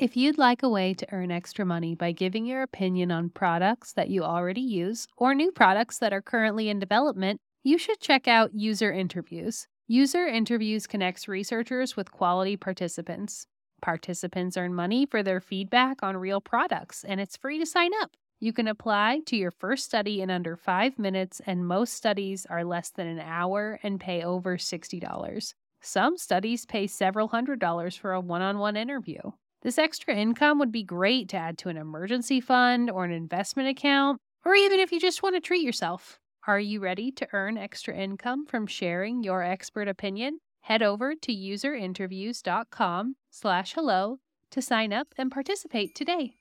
If you'd like a way to earn extra money by giving your opinion on products that you already use or new products that are currently in development, you should check out User Interviews. User Interviews connects researchers with quality participants. Participants earn money for their feedback on real products, and it's free to sign up. You can apply to your first study in under five minutes, and most studies are less than an hour and pay over $60. Some studies pay several hundred dollars for a one on one interview. This extra income would be great to add to an emergency fund or an investment account, or even if you just want to treat yourself. Are you ready to earn extra income from sharing your expert opinion? Head over to userinterviews.com slash hello to sign up and participate today.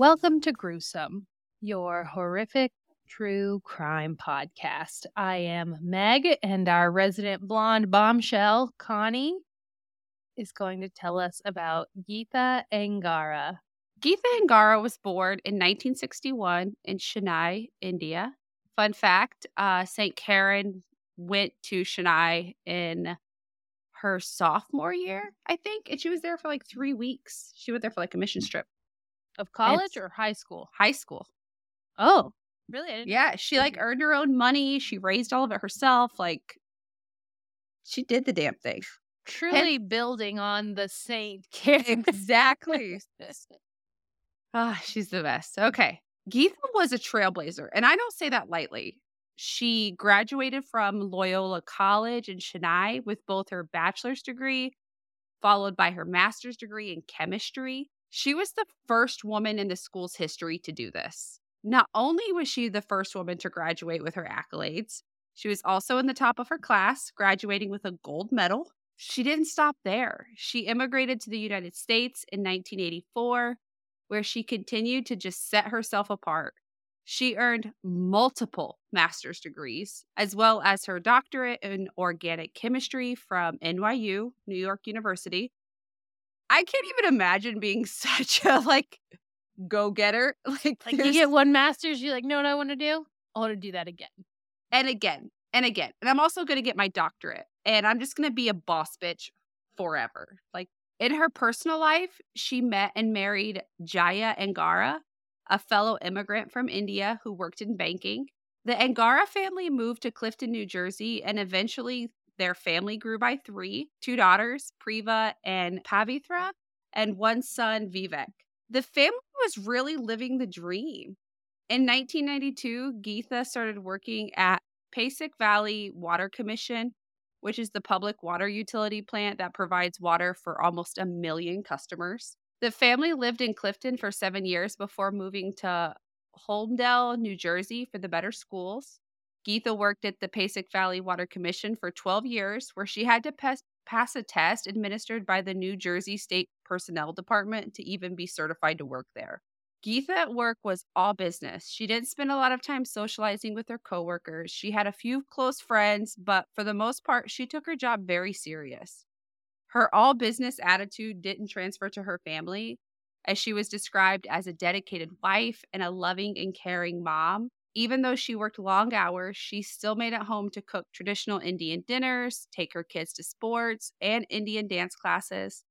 Welcome to Gruesome, your horrific true crime podcast. I am Meg, and our resident blonde bombshell, Connie, is going to tell us about Geetha Angara. Geetha Angara was born in 1961 in Chennai, India. Fun fact uh, St. Karen went to Chennai in her sophomore year, I think, and she was there for like three weeks. She went there for like a mission trip. Of college or high school? High school. Oh, really? Yeah, she like earned her own money. She raised all of it herself. Like, she did the damn thing. Truly and- building on the Saint Karen. Exactly. Ah, oh, she's the best. Okay. Geetha was a trailblazer, and I don't say that lightly. She graduated from Loyola College in Chennai with both her bachelor's degree, followed by her master's degree in chemistry. She was the first woman in the school's history to do this. Not only was she the first woman to graduate with her accolades, she was also in the top of her class, graduating with a gold medal. She didn't stop there. She immigrated to the United States in 1984, where she continued to just set herself apart. She earned multiple master's degrees, as well as her doctorate in organic chemistry from NYU, New York University, I can't even imagine being such a like go getter. Like, like you get one master's, you're like, know what I want to do? I want to do that again. And again. And again. And I'm also going to get my doctorate. And I'm just going to be a boss bitch forever. Like in her personal life, she met and married Jaya Angara, a fellow immigrant from India who worked in banking. The Angara family moved to Clifton, New Jersey, and eventually their family grew by three two daughters, Priya and Pavithra, and one son, Vivek. The family was really living the dream. In 1992, Geetha started working at Passaic Valley Water Commission, which is the public water utility plant that provides water for almost a million customers. The family lived in Clifton for seven years before moving to Holmdel, New Jersey for the better schools. Geetha worked at the Passaic Valley Water Commission for 12 years, where she had to pass, pass a test administered by the New Jersey State Personnel Department to even be certified to work there. Geetha at work was all business. She didn't spend a lot of time socializing with her coworkers. She had a few close friends, but for the most part, she took her job very serious. Her all business attitude didn't transfer to her family, as she was described as a dedicated wife and a loving and caring mom even though she worked long hours, she still made it home to cook traditional Indian dinners, take her kids to sports and Indian dance classes.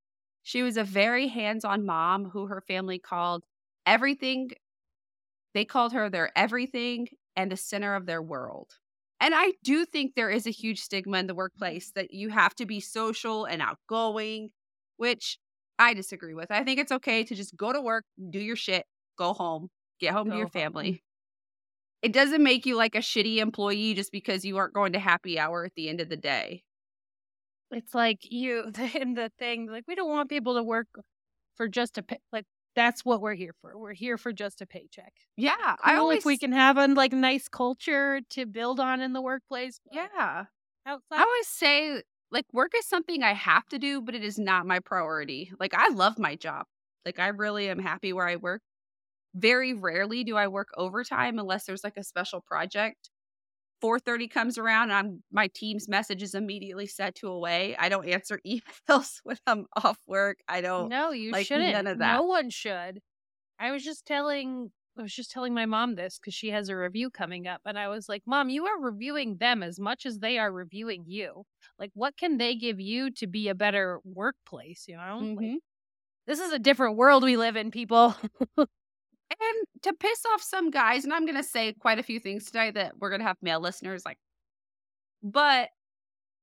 She was a very hands on mom who her family called everything. They called her their everything and the center of their world. And I do think there is a huge stigma in the workplace that you have to be social and outgoing, which I disagree with. I think it's okay to just go to work, do your shit, go home, get home go to your family. Home it doesn't make you like a shitty employee just because you aren't going to happy hour at the end of the day. It's like you in the thing like we don't want people to work for just a pay, like that's what we're here for. We're here for just a paycheck. Yeah, cool I always if we can have a like nice culture to build on in the workplace. Yeah, outside. I always say like work is something I have to do, but it is not my priority. Like I love my job. Like I really am happy where I work, very rarely do I work overtime unless there's like a special project. 4:30 comes around and I'm my team's message is immediately set to away. I don't answer emails when I'm off work. I don't No, you like shouldn't. none of that. No one should. I was just telling I was just telling my mom this because she has a review coming up, and I was like, "Mom, you are reviewing them as much as they are reviewing you. Like, what can they give you to be a better workplace? You know, like, Mhm. this is a different world we live in, people." And to piss off some guys, and I'm going to say quite a few things today that we're going to have male listeners like, but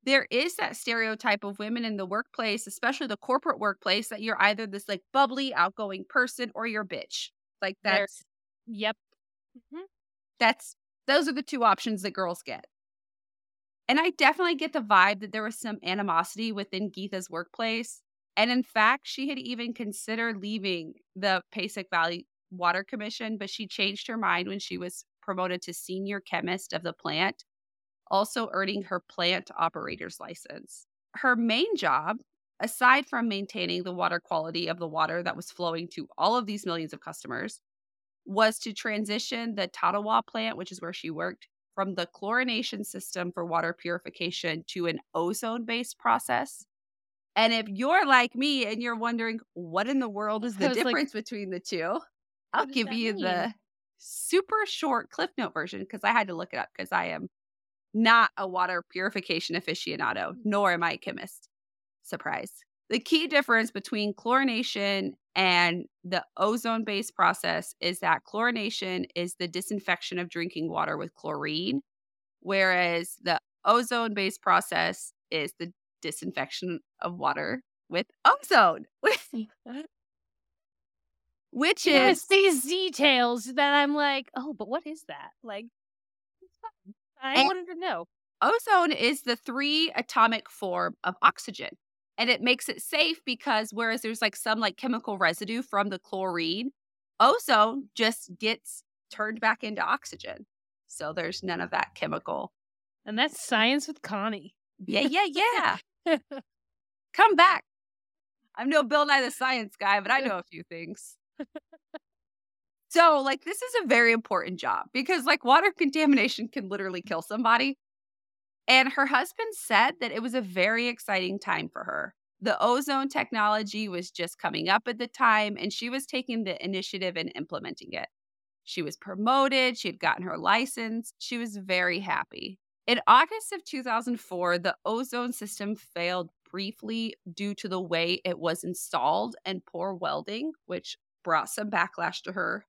there is that stereotype of women in the workplace, especially the corporate workplace, that you're either this like bubbly, outgoing person or you're a bitch. Like that's yep. Mhm. that's those are the two options that girls get. And I definitely get the vibe that there was some animosity within Geetha's workplace. And in fact, she had even considered leaving the Passaic Valley Water Commission, but she changed her mind when she was promoted to senior chemist of the plant, also earning her plant operator's license. Her main job, aside from maintaining the water quality of the water that was flowing to all of these millions of customers, was to transition the Totowa plant, which is where she worked, from the chlorination system for water purification to an ozone based process. And if you're like me and you're wondering what in the world is the was like, difference between the two, I'll give you mean? the super short Cliff Note version because I had to look it up because I am not a water purification aficionado, nor am I a chemist. Surprise. The key difference between chlorination and the ozone based process is that chlorination is the disinfection of drinking water with chlorine, whereas the ozone based process is the disinfection of water with ozone, which Yes, is these details that I'm like, oh, but what is that? Like. I wanted to know. ozone is the three atomic form of oxygen and it makes it safe because whereas there's like some like chemical residue from the chlorine ozone just gets turned back into oxygen so there's none of that chemical And that's science with Connie. yeah yeah yeah come back i'm no bill nye the science guy but i know a few things so like this is a very important job because like water contamination can literally kill somebody. And her husband said that it was a very exciting time for her. The ozone technology was just coming up at the time and she was taking the initiative and implementing it. She was promoted she had gotten her license she was very happy. In August of 2004, the ozone system failed briefly due to the way it was installed and poor welding, which brought some backlash to her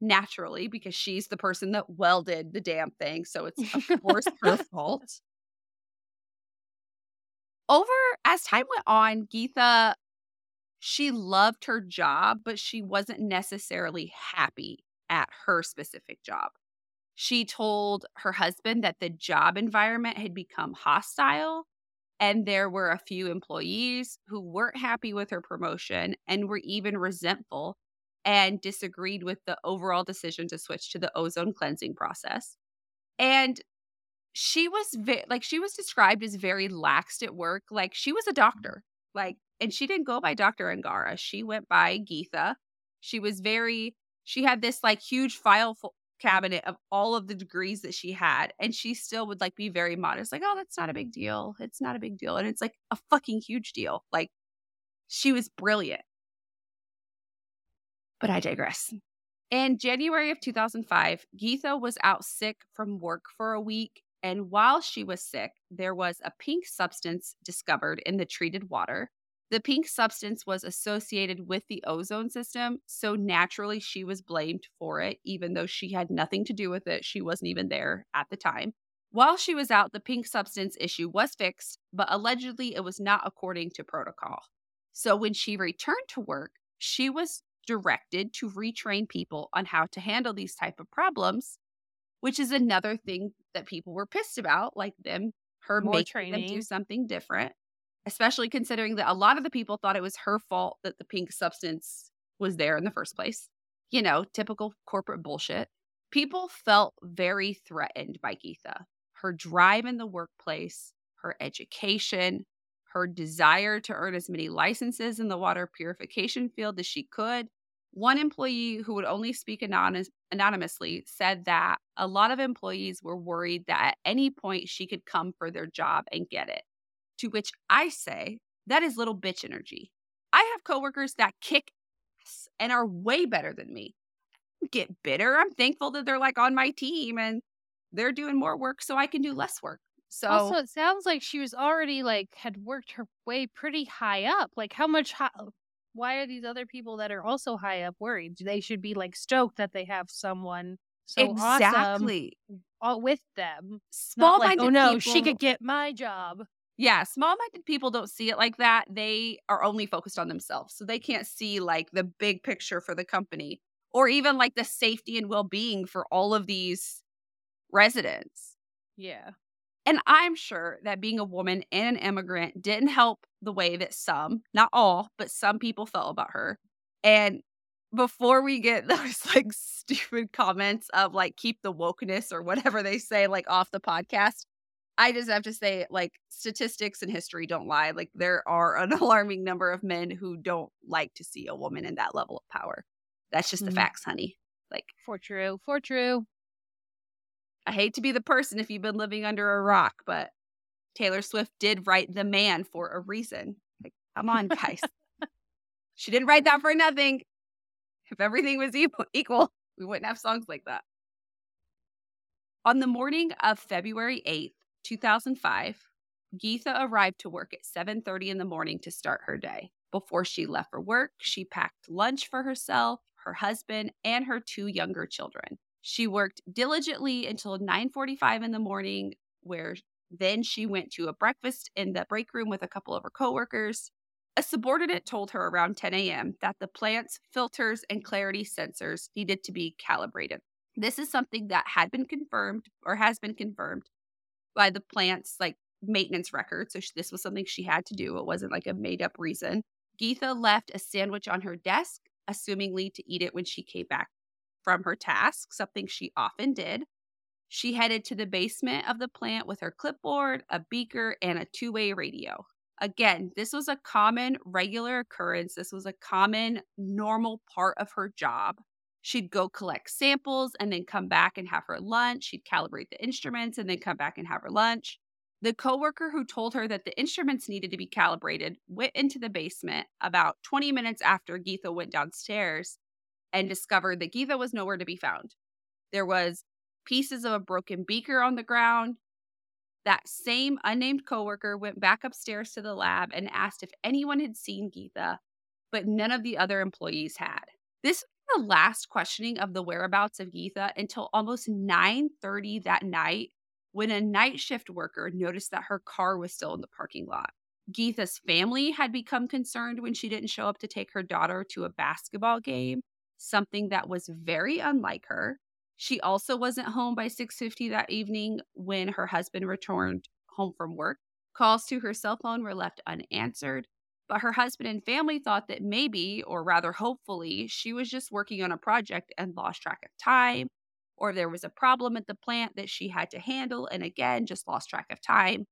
naturally because she's the person that welded the damn thing. So it's, of course, her fault. Over as time went on, Geetha, she loved her job, but she wasn't necessarily happy at her specific job. She told her husband that the job environment had become hostile and there were a few employees who weren't happy with her promotion and were even resentful and disagreed with the overall decision to switch to the ozone cleansing process. And she was ve- like she was described as very laxed at work, like she was a doctor. Like and she didn't go by Dr. Angara. She went by Geetha. She was very she had this like huge file fo- cabinet of all of the degrees that she had and she still would like be very modest like oh that's not a big deal it's not a big deal and it's like a fucking huge deal like she was brilliant but i digress in january of 2005 geetha was out sick from work for a week and while she was sick there was a pink substance discovered in the treated water the pink substance was associated with the ozone system, so naturally she was blamed for it, even though she had nothing to do with it. She wasn't even there at the time. While she was out, the pink substance issue was fixed, but allegedly it was not according to protocol. So when she returned to work, she was directed to retrain people on how to handle these type of problems, which is another thing that people were pissed about, like them her More making them do something different especially considering that a lot of the people thought it was her fault that the pink substance was there in the first place. You know, typical corporate bullshit. People felt very threatened by Geetha. Her drive in the workplace, her education, her desire to earn as many licenses in the water purification field as she could One employee who would only speak anonymous, anonymously said that a lot of employees were worried that at any point she could come for their job and get it. To which I say, that is little bitch energy. I have coworkers that kick ass and are way better than me. Get bitter. I'm thankful that they're like on my team and they're doing more work so I can do less work. So Also, it sounds like she was already like had worked her way pretty high up. Like, how much? Hi- why are these other people that are also high up worried? They should be like stoked that they have someone so awesome exactly. uh, with them. Small like, minded oh no, people, she could get my job. Yeah, small minded people don't see it like that. They are only focused on themselves. So they can't see like the big picture for the company or even like the safety and well being for all of these residents. Yeah. And I'm sure that being a woman and an immigrant didn't help the way that some, not all, but some people felt about her. And before we get those like stupid comments of like keep the wokeness or whatever they say like off the podcast, I just have to say like statistics and history don't lie. Like there are an alarming number of men who don't like to see a woman in that level of power. That's just the Mhm. facts, honey. Like For true. For true. I hate to be the person if you've been living under a rock, but Taylor Swift did write The Man for a reason. Like, come on, guys. she didn't write that for nothing. If everything was equal, we wouldn't have songs like that. On the morning of February 8th, 2005, Geetha arrived to work at 7:30 in the morning to start her day. Before she left for work, she packed lunch for herself, her husband, and her two younger children. She worked diligently until 9:45 in the morning where then she went to a breakfast in the break room with a couple of her coworkers. A subordinate told her around 10 a.m. that the plant's filters and clarity sensors needed to be calibrated. This is something that had been confirmed or has been confirmed by the plant's like maintenance record. So sh- this was something she had to do. It wasn't like a made up reason. Geetha left a sandwich on her desk, assumingly to eat it when she came back from her task, something she often did. She headed to the basement of the plant with her clipboard, a beaker, and a two way radio. Again, this was a common, regular occurrence. This was a common, normal part of her job. She'd go collect samples and then come back and have her lunch. She'd calibrate the instruments and then come back and have her lunch. The coworker who told her that the instruments needed to be calibrated went into the basement about 20 minutes after Geetha went downstairs and discovered that Geetha was nowhere to be found. There was pieces of a broken beaker on the ground. That same unnamed coworker went back upstairs to the lab and asked if anyone had seen Geetha, but none of the other employees had. This was the last questioning of the whereabouts of Geetha until almost 9:30 that night when a night shift worker noticed that her car was still in the parking lot. Geetha's family had become concerned when she didn't show up to take her daughter to a basketball game, something that was very unlike her. She also wasn't home by 6:50 that evening when her husband returned home from work. Calls to her cell phone were left unanswered, but her husband and family thought that maybe, or rather hopefully, she was just working on a project and lost track of time, or there was a problem at the plant that she had to handle and again just lost track of time.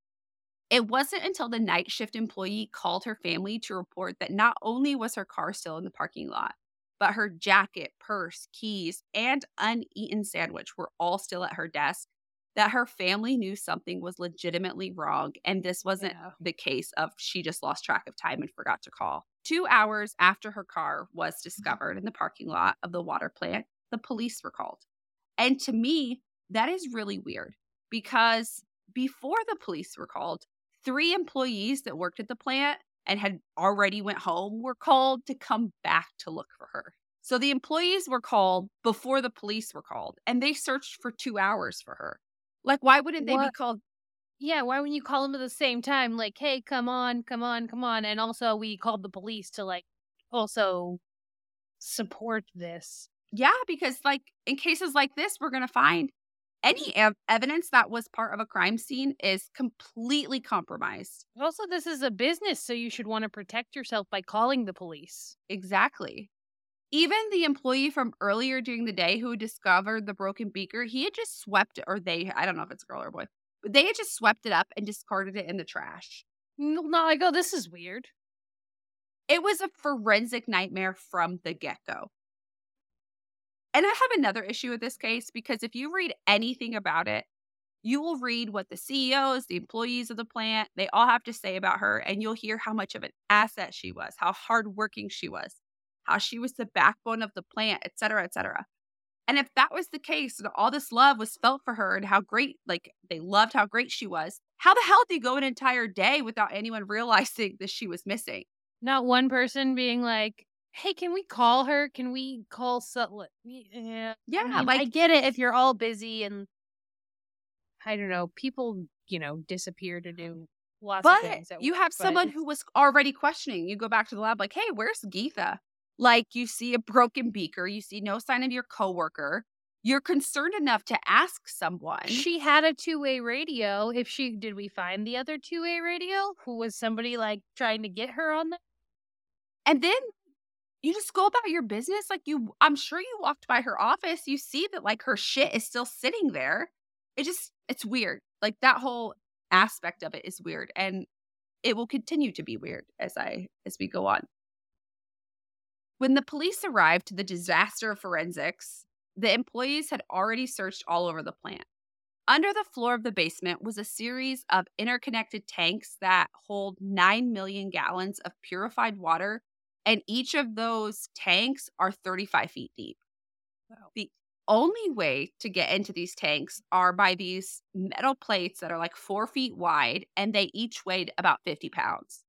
It wasn't until the night shift employee called her family to report that not only was her car still in the parking lot, but her jacket, purse, keys, and uneaten sandwich were all still at her desk. That her family knew something was legitimately wrong, and this wasn't Yeah. the case of she just lost track of time and forgot to call. Two hours after her car was mm-hmm. discovered in the parking lot of the water plant, the police were called. And to me, that is really weird because before the police were called, three employees that worked at the plant and had already went home were called to come back to look for her. So the employees were called before the police were called and they searched for 2 hours for her. Like why wouldn't they be called Yeah, why wouldn't you call them at the same time? Like, hey, come on, come on, come on. And also, we called the police to, like, also support this. Yeah, because like in cases like this we're going to find any ev- evidence that was part of a crime scene is completely compromised. Also, this is a business, so you should want to protect yourself by calling the police. Exactly. Even the employee from earlier during the day who discovered the broken beaker, he had just swept or they, I don't know if it's a girl or a boy, but they had just swept it up and discarded it in the trash. No, no, I go, this is weird. It was a forensic nightmare from the get go. And I have another issue with this case because if you read anything about it, you will read what the CEOs, the employees of the plant, they all have to say about her, and you'll hear how much of an asset she was, how hardworking she was, how she was the backbone of the plant, et cetera, et cetera. And if that was the case, and all this love was felt for her and how great, like they loved how great she was, how the hell do you go an entire day without anyone realizing that she was missing? Not one person being like, hey, can we call her? Can we call Sutler? Eh, yeah. Yeah, I mean, like I get it if you're all busy and I don't know, people, you know, disappear to um, do lots But of things. at you have but someone who was already questioning. You go back to the lab, like, hey, where's Geetha? Like, you see a broken beaker, you see no sign of your coworker. You're concerned enough to ask someone. She had a two way radio. If she did we find the other two way radio? Who was somebody like trying to get her on that? and then you just go about your business. Like, you, I'm sure you walked by her office. You see that, like, her shit is still sitting there. It just, it's weird. Like, that whole aspect of it is weird. And it will continue to be weird as I, as we go on. When the police arrived to the disaster of forensics, the employees had already searched all over the plant. Under the floor of the basement was a series of interconnected tanks that hold 9 million gallons of purified water, and each of those tanks are 35 feet deep. The only way to get into these tanks are by these metal plates that are like four feet wide, and they each weighed about 50 pounds.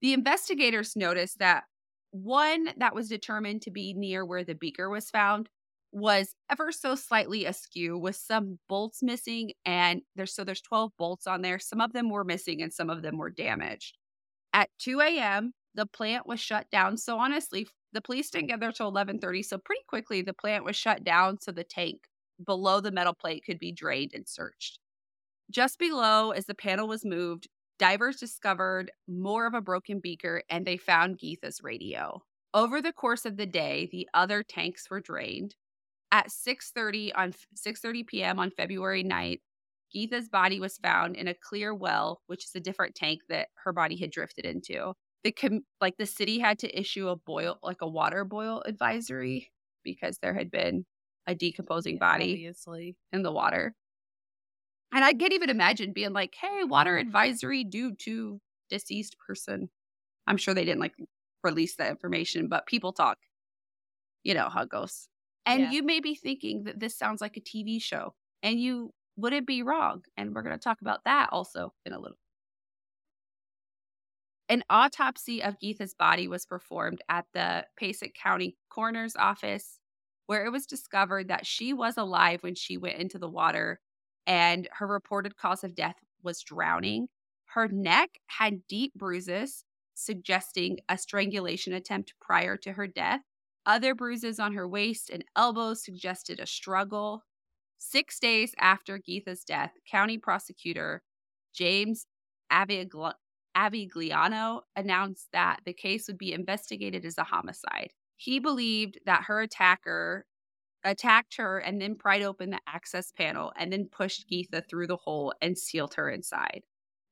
The investigators noticed that one that was determined to be near where the beaker was found was ever so slightly askew with some bolts missing and there's so there's 12 bolts on there some of them were missing and some of them were damaged at 2 a.m the plant was shut down so honestly the police didn't get there till 11.30 so pretty quickly the plant was shut down so the tank below the metal plate could be drained and searched just below as the panel was moved divers discovered more of a broken beaker and they found geetha's radio over the course of the day the other tanks were drained at 6:30 on 6:30 p.m. on February 9th, Geetha's body was found in a clear well, which is a different tank that her body had drifted into. The com- like the city had to issue a boil like a water boil advisory because there had been a decomposing body Obviously. in the water. And I can't even imagine being like, "Hey, water advisory due to deceased person." I'm sure they didn't like release that information, but people talk. You know how it goes. And Yeah. you may be thinking that this sounds like a TV show, and you wouldn't be wrong. And we're going to talk about that also in a little. An autopsy of Geetha's body was performed at the Passaic County Coroner's Office, where it was discovered that she was alive when she went into the water, and her reported cause of death was drowning. Her neck had deep bruises, suggesting a strangulation attempt prior to her death. Other bruises on her waist and elbows suggested a struggle. Six days after Geetha's death, county prosecutor James Avigl- Avigliano announced that the case would be investigated as a homicide. He believed that her attacker attacked her and then pried open the access panel and then pushed Geetha through the hole and sealed her inside.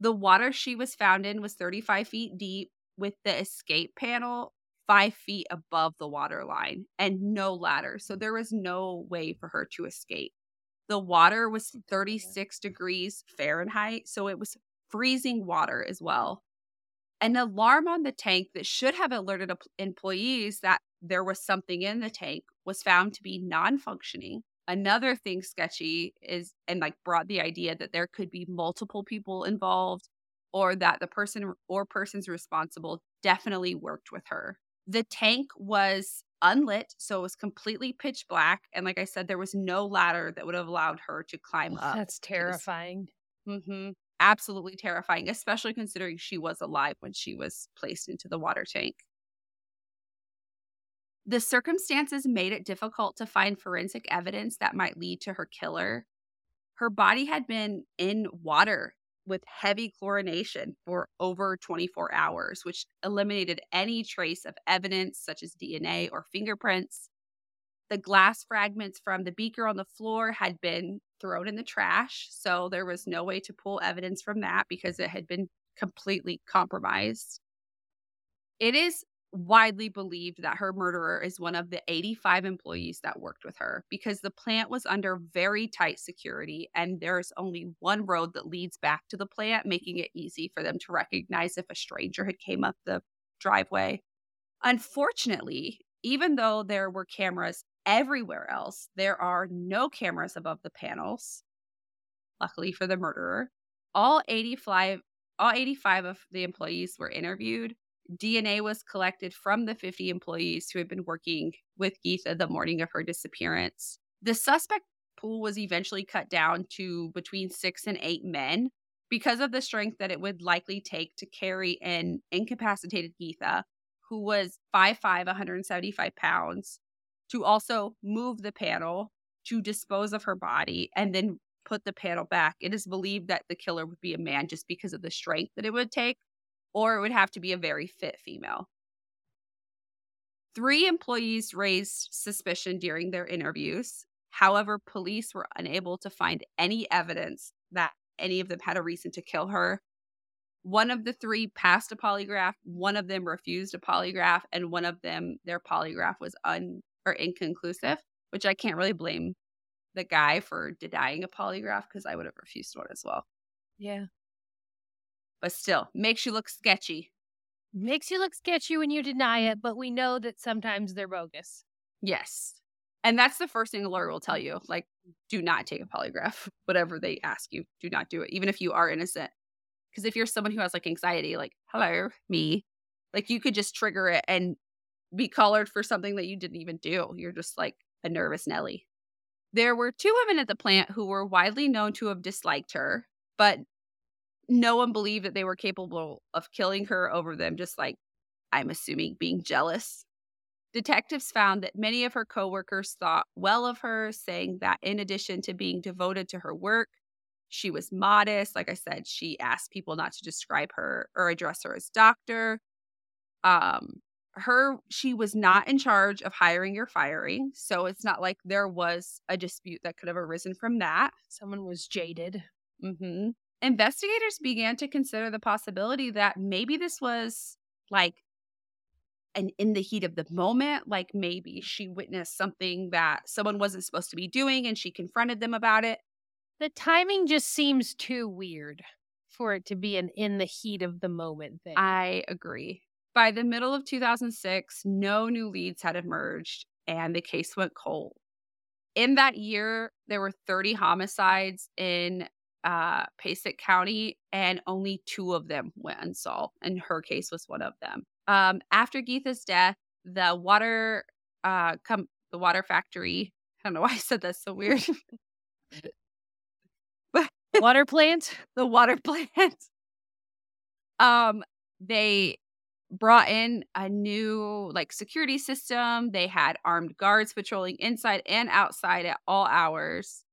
The water she was found in was 35 feet deep, with the escape panel five feet above the water line and no ladder. So there was no way for her to escape. The water was 36 degrees Fahrenheit. So it was freezing water as well. An alarm on the tank that should have alerted employees that there was something in the tank was found to be non functioning. Another thing sketchy is, and like brought the idea that there could be multiple people involved or that the person or persons responsible definitely worked with her. The tank was unlit, so it was completely pitch black. And like I said, there was no ladder that would have allowed her to climb up. That's terrifying. hmm Absolutely terrifying, especially considering she was alive when she was placed into the water tank. The circumstances made it difficult to find forensic evidence that might lead to her killer. Her body had been in water with heavy chlorination for over 24 hours, which eliminated any trace of evidence such as DNA or fingerprints. The glass fragments from the beaker on the floor had been thrown in the trash, so there was no way to pull evidence from that because it had been completely compromised. It is widely believed that her murderer is one of the 85 employees that worked with her because the plant was under very tight security and there's only one road that leads back to the plant making it easy for them to recognize if a stranger had came up the driveway unfortunately even though there were cameras everywhere else there are no cameras above the panels luckily for the murderer all 85 all 85 of the employees were interviewed DNA was collected from the 50 employees who had been working with Geetha the morning of her disappearance. The suspect pool was eventually cut down to between six and eight men because of the strength that it would likely take to carry an incapacitated Geetha, who was 5'5, 175 pounds, to also move the panel to dispose of her body and then put the panel back. It is believed that the killer would be a man just because of the strength that it would take or it would have to be a very fit female. Three employees raised suspicion during their interviews. However, police were unable to find any evidence that any of them had a reason to kill her. One of the three passed a polygraph, one of them refused a polygraph, and one of them, their polygraph was un or inconclusive, which I can't really blame the guy for denying a polygraph because I would have refused one as well. Yeah but still makes you look sketchy. Makes you look sketchy when you deny it, but we know that sometimes they're bogus. Yes. And that's the first thing a lawyer will tell you. Like, do not take a polygraph. Whatever they ask you, do not do it, even if you are innocent. Because if you're someone who has like anxiety, like, hello, me, like you could just trigger it and be collared for something that you didn't even do. You're just like a nervous Nelly. There were two women at the plant who were widely known to have disliked her, but no one believed that they were capable of killing her over them, just like I'm assuming being jealous. Detectives found that many of her coworkers thought well of her, saying that in addition to being devoted to her work, she was modest. Like I said, she asked people not to describe her or address her as doctor. Um, her she was not in charge of hiring or firing, so it's not like there was a dispute that could have arisen from that. Someone was jaded. Mm-hmm investigators began to consider the possibility that maybe this was like an in the heat of the moment like maybe she witnessed something that someone wasn't supposed to be doing and she confronted them about it the timing just seems too weird for it to be an in the heat of the moment thing i agree by the middle of 2006 no new leads had emerged and the case went cold in that year there were 30 homicides in uh, County, and only two of them went unsolved, and her case was one of them. Um, after Geetha's death, the water, uh, come the water factory. I don't know why I said that so weird. water plant, the water plant. Um, they brought in a new like security system. They had armed guards patrolling inside and outside at all hours.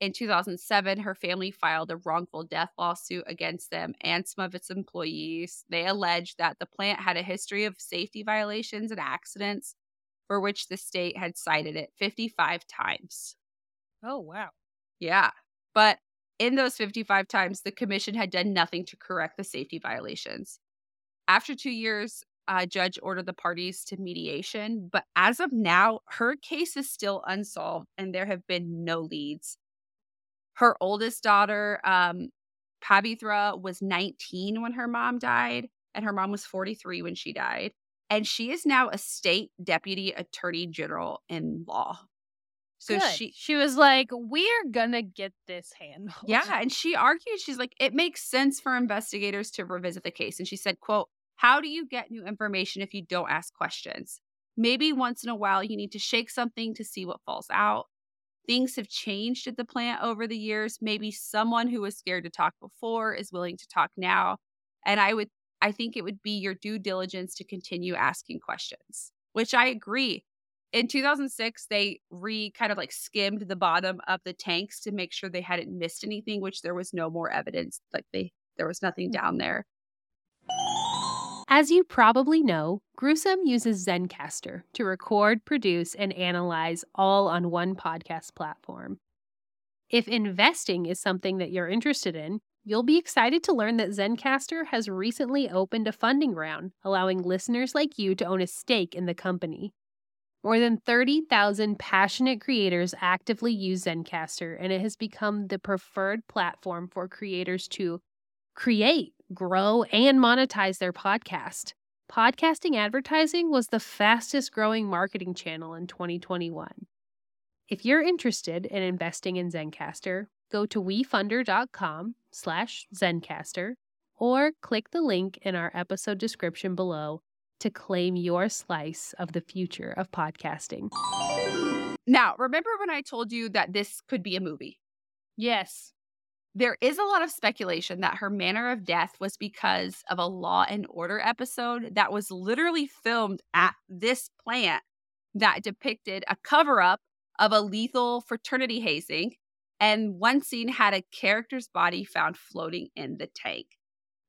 In 2007, her family filed a wrongful death lawsuit against them and some of its employees. They alleged that the plant had a history of safety violations and accidents for which the state had cited it 55 times. Oh, wow. Yeah. But in those 55 times, the commission had done nothing to correct the safety violations. After two years, a judge ordered the parties to mediation. But as of now, her case is still unsolved and there have been no leads. Her oldest daughter, um, Pavithra, was 19 when her mom died, and her mom was 43 when she died. And she is now a state deputy attorney general in law. So Good. she she was like, "We're gonna get this handled." Yeah, and she argued, she's like, "It makes sense for investigators to revisit the case." And she said, "quote How do you get new information if you don't ask questions? Maybe once in a while you need to shake something to see what falls out things have changed at the plant over the years. Maybe someone who was scared to talk before is willing to talk now. And I would, I think it would be your due diligence to continue asking questions, which I agree. In 2006, they re kind of like skimmed the bottom of the tanks to make sure they hadn't missed anything, which there was no more evidence. Like they, there was nothing mm. down there. As you probably know, Gruesome uses Zencastr to record, produce, and analyze all on one podcast platform. If investing is something that you're interested in, You'll be excited to learn that Zencastr has recently opened a funding round, allowing listeners like you to own a stake in the company. More than 30,000 passionate creators actively use Zencastr, and it has become the preferred platform for creators to create, grow, and monetize their podcast. Podcasting advertising was the fastest growing marketing channel in 2021. If you're interested in investing in Zencastr, go to wefunder.com slash Zencastr or click the link in our episode description below to claim your slice of the future of podcasting. Now, remember when I told you that this could be a movie? Yes. There is a lot of speculation that her manner of death was because of a Law and Order episode that was literally filmed at this plant that depicted a cover up of a lethal fraternity hazing. And one scene had a character's body found floating in the tank.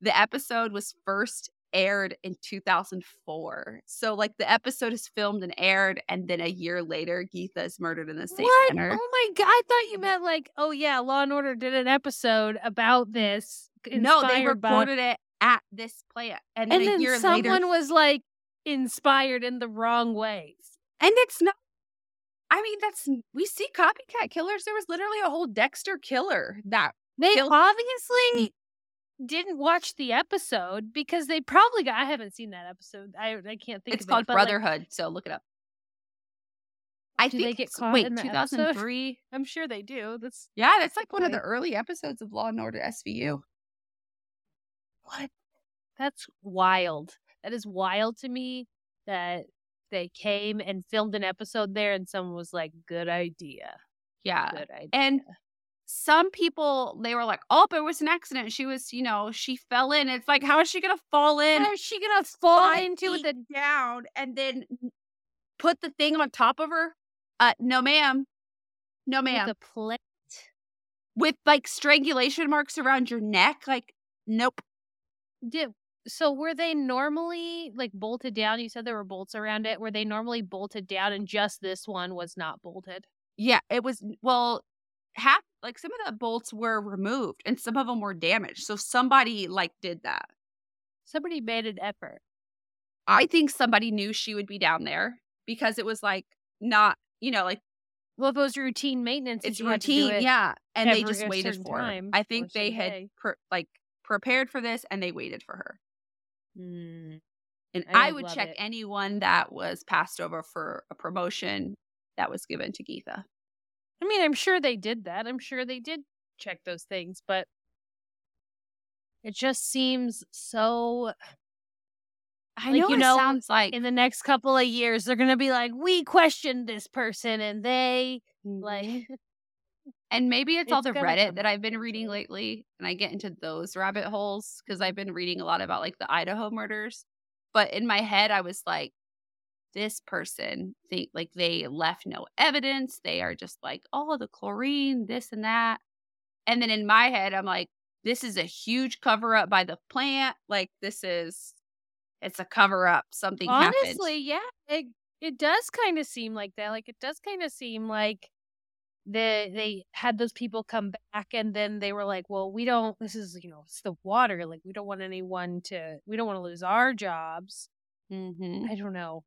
The episode was first aired in 2004. So, like, the episode is filmed and aired, and then a year later, Geetha is murdered in the same what? manner. Oh my god! I thought you meant like, oh yeah, Law and Order did an episode about this. No, they inspired by- recorded it at this plant, and then, and a then year someone later, was like inspired in the wrong ways. and it's not. I mean, that's we see copycat killers. There was literally a whole Dexter killer that They Killed- obviously didn't watch the episode because they probably got. I haven't seen that episode. I I can't think. it's of called it, but, like, Brotherhood. so look it up. I Do think they get it's- caught wait, in the two episode? I'm sure they do. That's Yeah, that's like one of the early episodes of Law and Order SVU. what? That's wild. That is wild to me that they came and filmed an episode there and someone was like, "Good idea, Yeah, good idea." and some people they were like, "Oh, but it was an accident. She was, you know, she fell in." It's like, how is she gonna fall in? How is she gonna fall five into feet the down and then put the thing on top of her? Uh, no, ma'am. No, ma'am. the plate? With like strangulation marks around your neck, like, nope. Did so? Were they normally like bolted down? You said there were bolts around it. Were they normally bolted down, and just this one was not bolted? Yeah, it was well, half like some of the bolts were removed and some of them were damaged. So somebody like did that. Somebody made an effort. I think somebody knew she would be down there because it was like not, you know, like Well, if it was routine maintenance, it's you had to do routine, it yeah. And they just waited for her. time I think they had per, like prepared for this and they waited for her. Mm. And I I, would would check it. anyone that was passed over for a promotion that was given to Geetha. I mean, I'm sure they did that. I'm sure they did check those things, but it just seems so. I Like, know you it know, sounds like In the next couple of years, they're gonna be like, "We questioned this person, and they like." Mm-hmm. And maybe it's all the Reddit come that I've been reading lately, and I get into those rabbit holes because I've been reading a lot about like the Idaho murders. But in my head, I was like, this person think like they left no evidence. They are just like, oh, the chlorine, this and that. And then in my head, I'm like, this is a huge cover up by the plant. Like this is, it's a cover up. Something happened. Honestly, yeah, it it does kind of seem like that. Like it does kind of seem like the they had those people come back and then they were like, "Well, we don't. This is you know, it's the water. Like we don't want anyone to. We don't want to lose our jobs. Mhm. I don't know.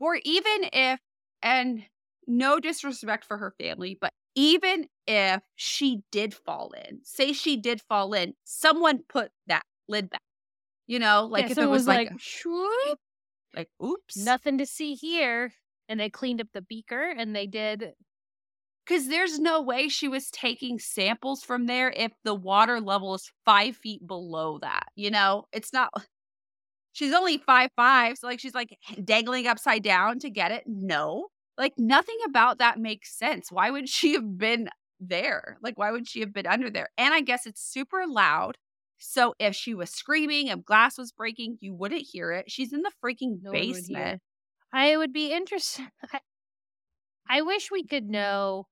Or even if, and no disrespect for her family, but even if she did fall in, say she did fall in, someone put that lid back. You know, like Yeah, if it someone was like, "Swoop, like, oops. nothing to see here," and they cleaned up the beaker and they did. Because there's no way she was taking samples from there if the water level is five feet below that. You know, it's not. She's only five five, so like she's like dangling upside down to get it. No, like nothing about that makes sense. Why would she have been there? Like, why would she have been under there? And I guess it's super loud. So if she was screaming, if glass was breaking, you wouldn't hear it. She's in the freaking No one would basement. I would be interested. I, I wish we could know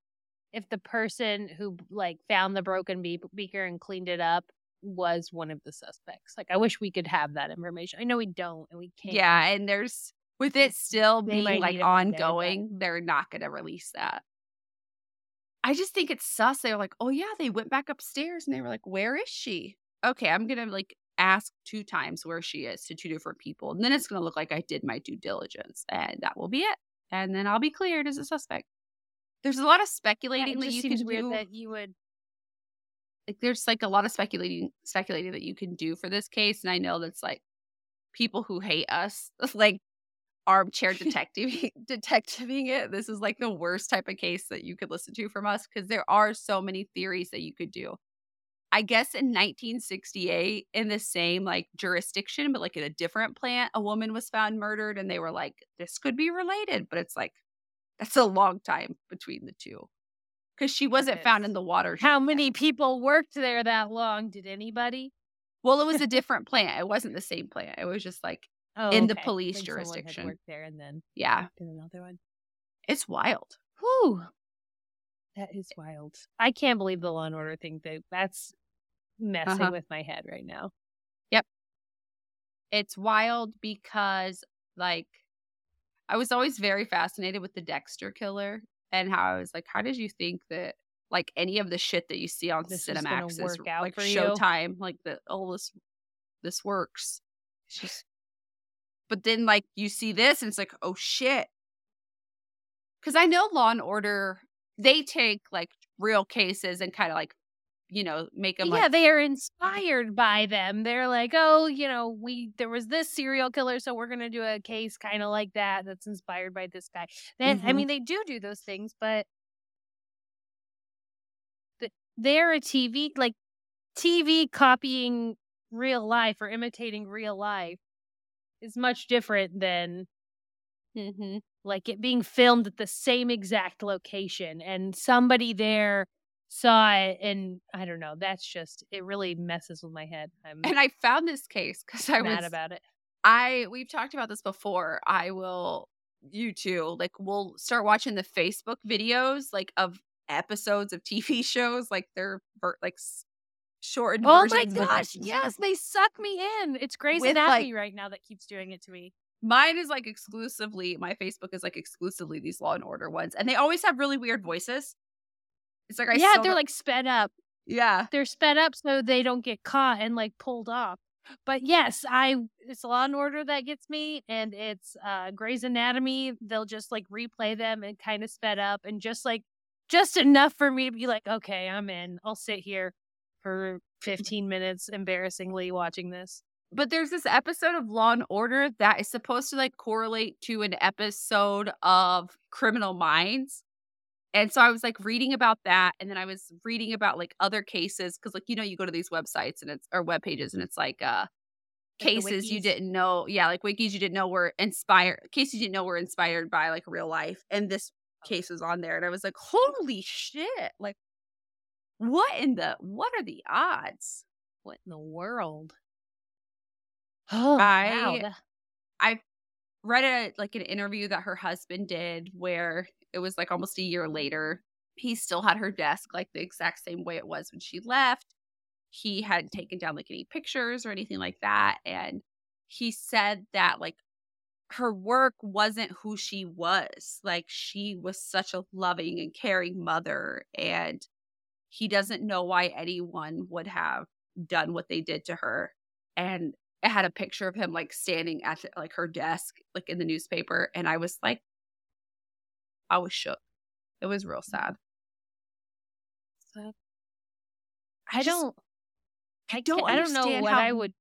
if the person who like found the broken be- beaker and cleaned it up was one of the suspects. Like, I wish we could have that information. I know we don't, and we can't. Yeah, and there's with it still They being like need it day, but- ongoing, they're not going to release that. I just think it's sus. They're like, oh yeah, they went back upstairs and they were like, where is she? Okay, I'm gonna like ask two times where she is to two different people, and then it's gonna look like I did my due diligence, and that will be it. And then I'll be cleared as a suspect. There's a lot of speculating that you can do. that you would like there's like a lot of speculating speculating that you can do for this case and i know that's like people who hate us like armchair detective detectiving it. This is like the worst type of case that you could listen to from us because there are so many theories that you could do. I guess in 1968 in the same like jurisdiction but like in a different plant a woman was found murdered and they were like this could be related but it's like that's a long time between the two because she wasn't found in the water. How many people worked there that long? Did anybody? Well, it was a different plant. It wasn't the same plant. It was just like oh, in okay. the police like jurisdiction. Worked there and then yeah, another one. It's wild. Whew. That is wild. I can't believe the Law and Order thing. That that's messing uh-huh. with my head right now. Yep. It's wild because like I was always very fascinated with the Dexter killer and how I was like, how did you think that like any of the shit that you see on this Cinemax is, is like Showtime, like that all this this works. It's just but then like you see this and it's like, oh shit. Cause I know Law and Order, they take like real cases and kind of like you know, make them. Yeah, like- they are inspired by them. They're like, oh, you know, we there was this serial killer, so we're gonna do a case kind of like that that's inspired by this guy. Then mm-hmm. I mean, they do do those things, but they're a TV like TV copying real life or imitating real life is much different than mm-hmm. like it being filmed at the same exact location and somebody there saw it and I don't know. That's just it really messes with my head. I'm and I found this case because I was mad about it. I we've talked about this before. I will you too like we'll start watching the Facebook videos like of episodes of TV shows like they're like short. Oh my gosh! Yes, they suck me in. It's Grey's With, Anatomy like, right now that keeps doing it to me. Mine is like exclusively my Facebook is like exclusively these Law and Order ones, and they always have really weird voices. It's like I yeah, they're like sped up. Yeah, they're sped up so they don't get caught and like pulled off. But yes, I it's Law and Order that gets me, and it's uh Grey's Anatomy. They'll just like replay them and kind of sped up, and just like just enough for me to be like, okay, I'm in. I'll sit here for 15 minutes, embarrassingly watching this. But there's this episode of Law and Order that is supposed to like correlate to an episode of Criminal Minds. And so I was like reading about that. And then I was reading about like other cases. Cause like, you know, you go to these websites and it's or web pages and it's like uh cases you didn't know. Yeah, like wikis you didn't know were inspired cases you didn't know were inspired by like real life. And this oh. case was on there. And I was like, holy shit. Like, what in the what are the odds? What in the world? Oh, I wow. I read a like an interview that her husband did where it was like almost a year later. He still had her desk like the exact same way it was when she left. He hadn't taken down like any pictures or anything like that. And he said that like her work wasn't who she was. Like she was such a loving and caring mother. And he doesn't know why anyone would have done what they did to her. And it had a picture of him like standing at like her desk, like in the newspaper. And I was like, I was shook. It was real mm. sad. Sad. I, I just, don't. I don't. I don't know what I would.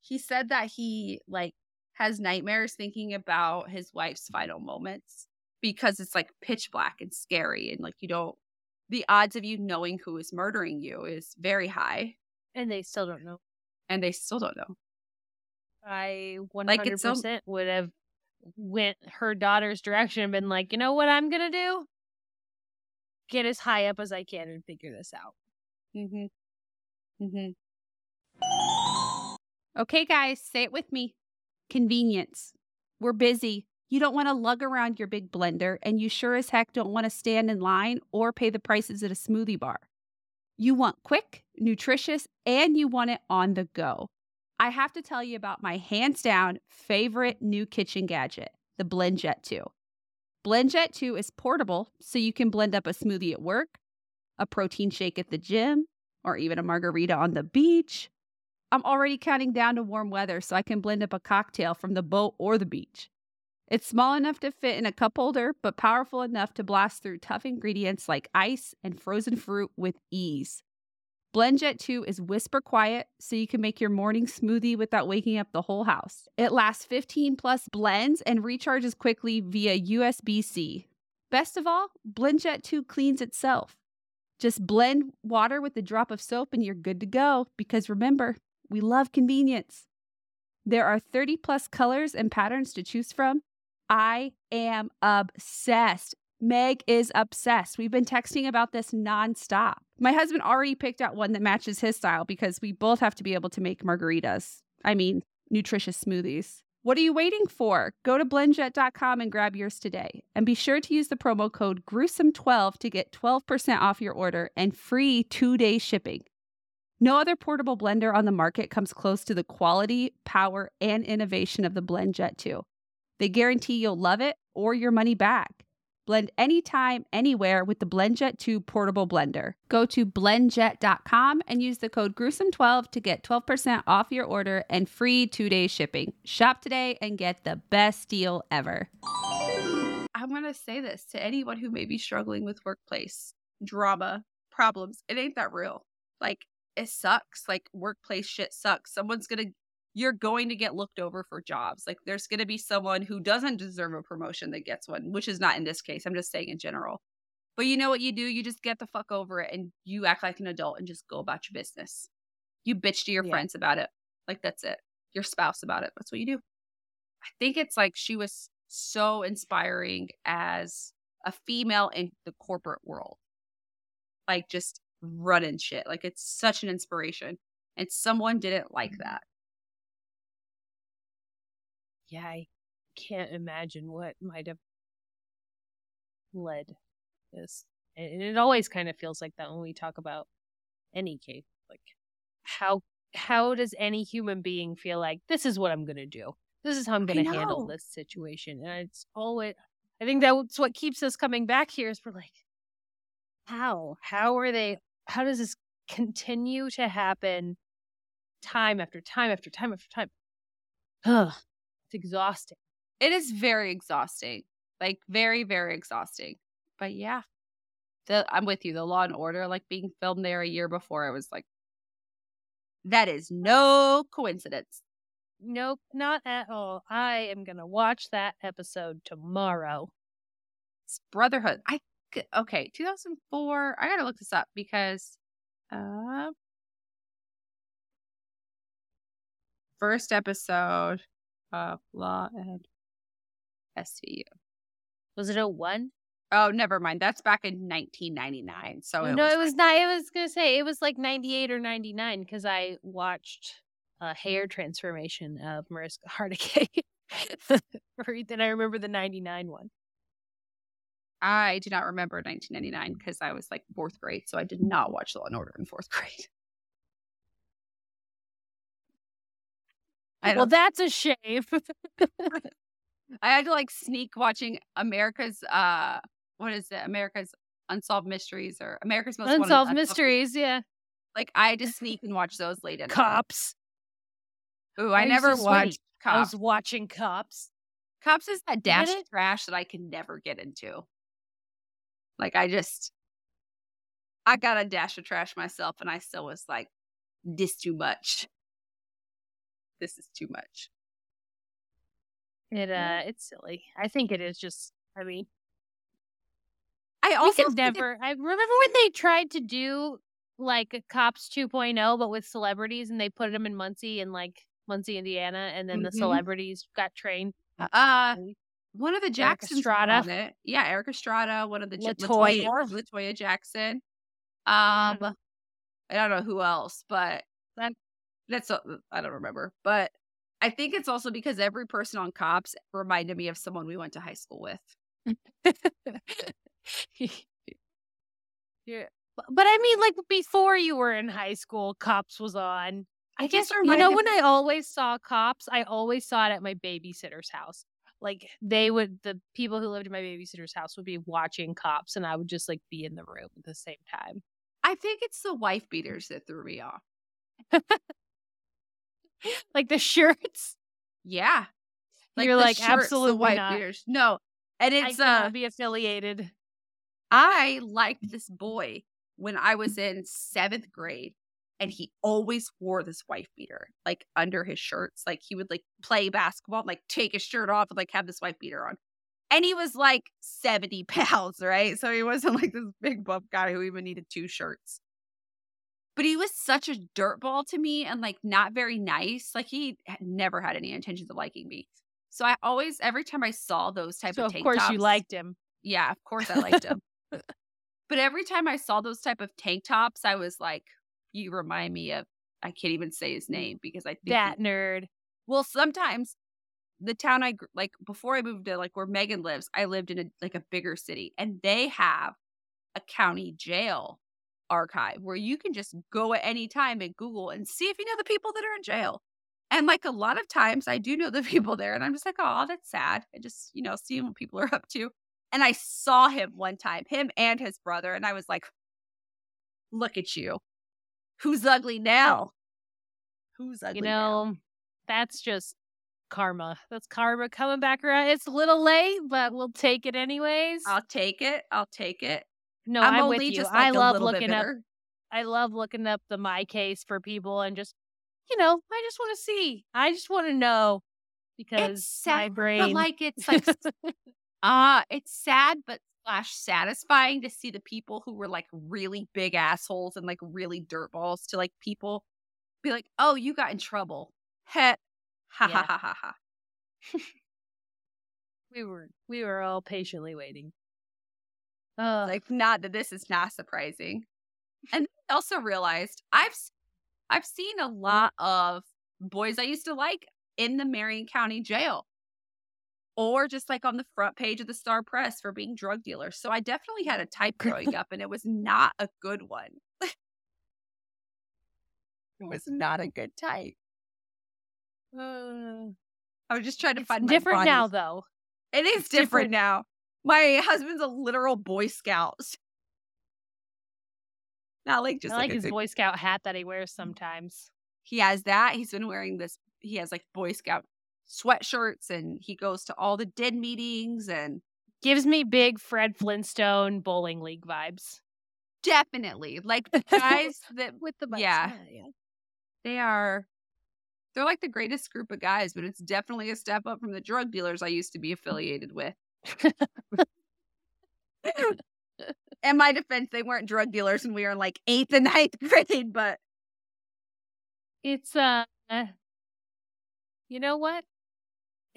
He said that he like has nightmares thinking about his wife's final moments because it's like pitch black and scary and like you don't. The odds of you knowing who is murdering you is very high, and they still don't know. And they still don't know. I 100% like so, would have went her daughter's direction and been like, you know what I'm gonna do? Get as high up as I can and figure this out. Mm-hmm. Mm-hmm. Okay, guys, say it with me. Convenience. We're busy. You don't want to lug around your big blender, and you sure as heck don't want to stand in line or pay the prices at a smoothie bar. You want quick, nutritious, and you want it on the go. I have to tell you about my hands down favorite new kitchen gadget, the BlendJet 2. BlendJet 2 is portable, so you can blend up a smoothie at work, a protein shake at the gym, or even a margarita on the beach. I'm already counting down to warm weather so I can blend up a cocktail from the boat or the beach. It's small enough to fit in a cup holder, but powerful enough to blast through tough ingredients like ice and frozen fruit with ease. BlendJet 2 is whisper quiet, so you can make your morning smoothie without waking up the whole house. It lasts 15 plus blends and recharges quickly via USB C. Best of all, BlendJet 2 cleans itself. Just blend water with a drop of soap and you're good to go because remember, we love convenience. There are 30 plus colors and patterns to choose from. I am obsessed. Meg is obsessed. We've been texting about this nonstop. My husband already picked out one that matches his style because we both have to be able to make margaritas. I mean, nutritious smoothies. What are you waiting for? Go to blendjet.com and grab yours today. And be sure to use the promo code gruesome12 to get 12% off your order and free two day shipping. No other portable blender on the market comes close to the quality, power, and innovation of the BlendJet 2. They guarantee you'll love it or your money back. Blend anytime, anywhere with the BlendJet 2 portable blender. Go to blendjet.com and use the code gruesome12 to get 12% off your order and free two day shipping. Shop today and get the best deal ever. I'm to say this to anyone who may be struggling with workplace drama, problems. It ain't that real. Like, it sucks. Like, workplace shit sucks. Someone's going to you're going to get looked over for jobs. Like there's going to be someone who doesn't deserve a promotion that gets one, which is not in this case. I'm just saying in general. But you know what you do? You just get the fuck over it and you act like an adult and just go about your business. You bitch to your yeah. friends about it. Like that's it. Your spouse about it. That's what you do. I think it's like she was so inspiring as a female in the corporate world. Like just running shit. Like it's such an inspiration. And someone didn't like mm-hmm. that yeah, I can't imagine what might have led this. And it always kind of feels like that when we talk about any case. Like how how does any human being feel like this is what I'm gonna do? This is how I'm gonna handle this situation. And it's always I think that's what keeps us coming back here is we're like, how? How are they how does this continue to happen time after time after time after time? Ugh exhausting. It is very exhausting. Like very, very exhausting. But yeah. The, I'm with you. The Law and Order, like being filmed there a year before, I was like that is no coincidence. Nope, not at all. I am gonna watch that episode tomorrow. It's Brotherhood. I okay, 2004. I gotta look this up because uh first episode Law and SVU. Was it a one? Oh, never mind. That's back in 1999. So it no, was it was not. I was gonna say it was like 98 or 99 because I watched a hair transformation of Mariska Hargitay. then I remember the 99 one. I do not remember 1999 because I was like fourth grade, so I did not watch Law and Order in fourth grade. Well, that's a shame. I had to like sneak watching America's uh what is it? America's Unsolved Mysteries or America's Most Unsolved Mysteries, yeah. Like I had to sneak and watch those late at Cops. Ooh, I, I never watched Cops. I was watching Cops. Cops is that dash of trash that I can never get into. Like I just I got a dash of trash myself and I still was like, this too much this is too much. It uh it's silly. I think it is just I mean I also never it... I remember when they tried to do like Cops 2.0 but with celebrities and they put them in Muncie and like Muncie, Indiana and then mm-hmm. the celebrities got trained. Uh one of the Jacksons Estrada. Yeah, Erik Estrada, one of the Latoya. Latoya, Latoya Jackson. Um I don't know who else, but that's uh, I don't remember, but I think it's also because every person on Cops reminded me of someone we went to high school with. yeah, but I mean, like before you were in high school, Cops was on. I, I guess you know when I always saw Cops, I always saw it at my babysitter's house. Like they would, the people who lived in my babysitter's house would be watching cops, and I would just like be in the room at the same time. I think it's the wife beaters that threw me off. like the shirts. Yeah. Like You're like shirts, absolutely white not. beaters. No. And it's I uh be affiliated. I liked this boy when I was in seventh grade, and he always wore this wife beater like under his shirts. Like he would like play basketball, and, like take his shirt off and like have this wife beater on. And he was like 70 pounds, right? So he wasn't like this big buff guy who even needed two shirts. But he was such a dirtball to me and like not very nice. Like he never had any intentions of liking me. So I always, every time I saw those type so of, of course tops, you liked him. Yeah, of course I liked him. but every time I saw those type of tank tops, I was like, you remind me of I can't even say his name because I think that he, nerd. Well, sometimes the town I like before I moved to like where Megan lives, I lived in a like a bigger city, and they have a county jail archive where you can just go at any time and Google and see if you know the people that are in jail. And like a lot of times, I do know the people there, and I'm just like, oh, that's sad. I just you know seeing what people are up to. And I saw him one time, him and his brother, and I was like, look at you. Who's ugly now? Who's ugly? You know, now? that's just karma. That's karma coming back around. It's a little late, but we'll take it anyways. I'll take it. I'll take it. No, I'm, I'm with you. Just, like, I love looking up. I love looking up the my case for people and just, you know, I just want to see. I just want to know because it's sad, my brain, like it's like, ah, uh, it's sad, but slash satisfying to see the people who were like really big assholes and like really dirtballs to like people be like, oh, you got in trouble. Heh, Ha yeah. ha ha ha ha. we were we were all patiently waiting. Uh, like not that this is not surprising. And I also realized I've I've seen a lot of boys I used to like in the Marion County jail. Or just like on the front page of the Star Press for being drug dealers. So I definitely had a type growing up and it was not a good one. it was not a good type. Uh, I was just trying to it's find different now, though. It is different, different now. My husband's a literal Boy Scout. Not like just I like, like his Boy Scout hat that he wears sometimes. He has that. He's been wearing this. He has like Boy Scout sweatshirts, and he goes to all the dead meetings and gives me big Fred Flintstone bowling league vibes. Definitely, like the guys that with the yeah, yeah, they are they're like the greatest group of guys, but it's definitely a step up from the drug dealers I used to be affiliated with. in my defense, they weren't drug dealers and we were in like eighth and ninth grade, but it's uh you know what?